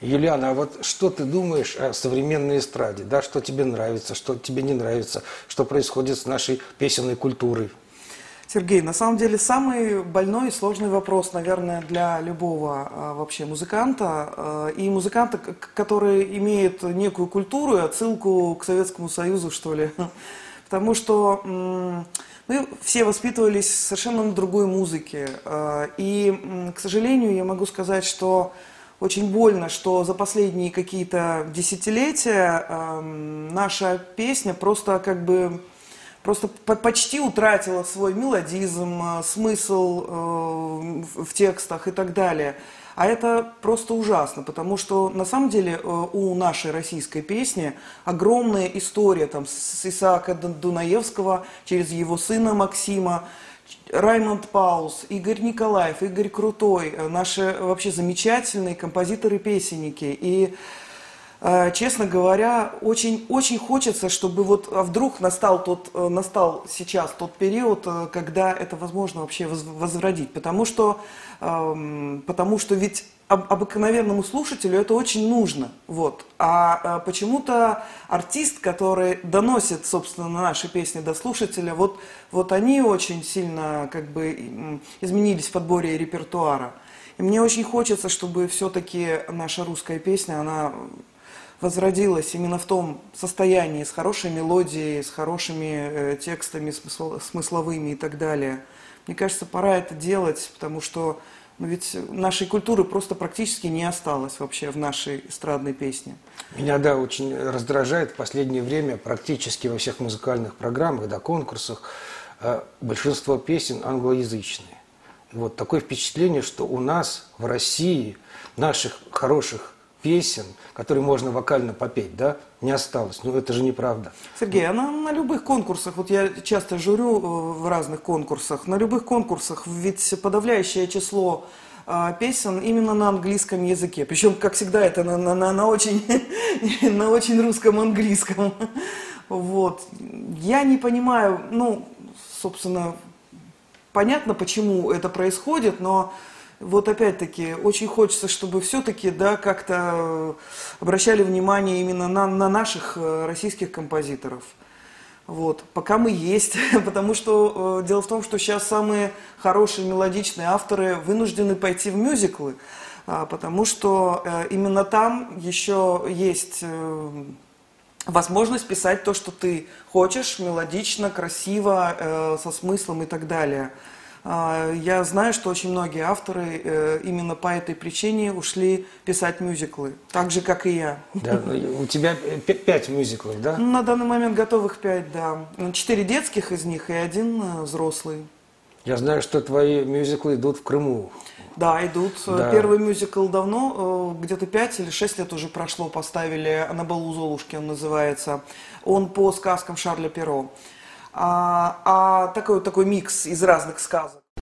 Юлиана, а вот что ты думаешь о современной эстраде? Да, что тебе нравится, что тебе не нравится, что происходит с нашей песенной культурой? Сергей, на самом деле самый больной и сложный вопрос, наверное, для любого а, вообще музыканта. А, и музыканта, который имеет некую культуру и отсылку к Советскому Союзу, что ли. Потому что мы все воспитывались совершенно другой музыке. А, и, к сожалению, я могу сказать, что очень больно, что за последние какие-то десятилетия э, наша песня просто как бы просто почти утратила свой мелодизм, э, смысл э, в текстах и так далее. А это просто ужасно, потому что на самом деле э, у нашей российской песни огромная история там, с Исаака Дунаевского через его сына Максима, Раймонд Паус, Игорь Николаев, Игорь Крутой, наши вообще замечательные композиторы-песенники. И, честно говоря, очень, очень хочется, чтобы вот а вдруг настал, тот, э, настал сейчас тот период, когда это возможно вообще возродить. Потому что, потому что ведь об, обыкновенному слушателю это очень нужно. Вот. А, а почему-то артист, который доносит, собственно, наши песни до слушателя, вот, вот они очень сильно как бы изменились в подборе репертуара. И мне очень хочется, чтобы все-таки наша русская песня, она возродилась именно в том состоянии, с хорошей мелодией, с хорошими э, текстами, смысл, смысловыми и так далее. Мне кажется, пора это делать, потому что но ведь нашей культуры просто практически не осталось вообще в нашей эстрадной песне. Меня, да, очень раздражает в последнее время практически во всех музыкальных программах, да, конкурсах э, большинство песен англоязычные. Вот такое впечатление, что у нас в России наших хороших песен, которые можно вокально попеть, да, не осталось. Ну, это же неправда. Сергей, а на, на любых конкурсах, вот я часто журю э, в разных конкурсах, на любых конкурсах ведь подавляющее число а, песен именно на английском языке. Причем, как всегда, это на, на, на, на, очень, на очень русском английском. Вот. Я не понимаю, ну, собственно, понятно, почему это происходит, но вот опять-таки очень хочется, чтобы все-таки да, как-то обращали внимание именно на, на наших э, российских композиторов. Вот, пока мы есть, потому что э, дело в том, что сейчас самые хорошие мелодичные авторы вынуждены пойти в мюзиклы, э, потому что э, именно там еще есть э, возможность писать то, что ты хочешь, мелодично, красиво, э, со смыслом и так далее. А, я знаю, что очень многие авторы э, именно по этой причине ушли писать мюзиклы, так же, как и я. Да, ну, у тебя пять мюзиклов, да? На данный момент готовых пять, да. Четыре детских из них и один э, взрослый. Я знаю, что твои мюзиклы идут в Крыму. Да, идут. Да. Первый мюзикл давно, э, где-то пять или шесть лет уже прошло, поставили «На балу Золушки» он называется. Он по сказкам Шарля Перо а, а такой, такой микс из разных сказок.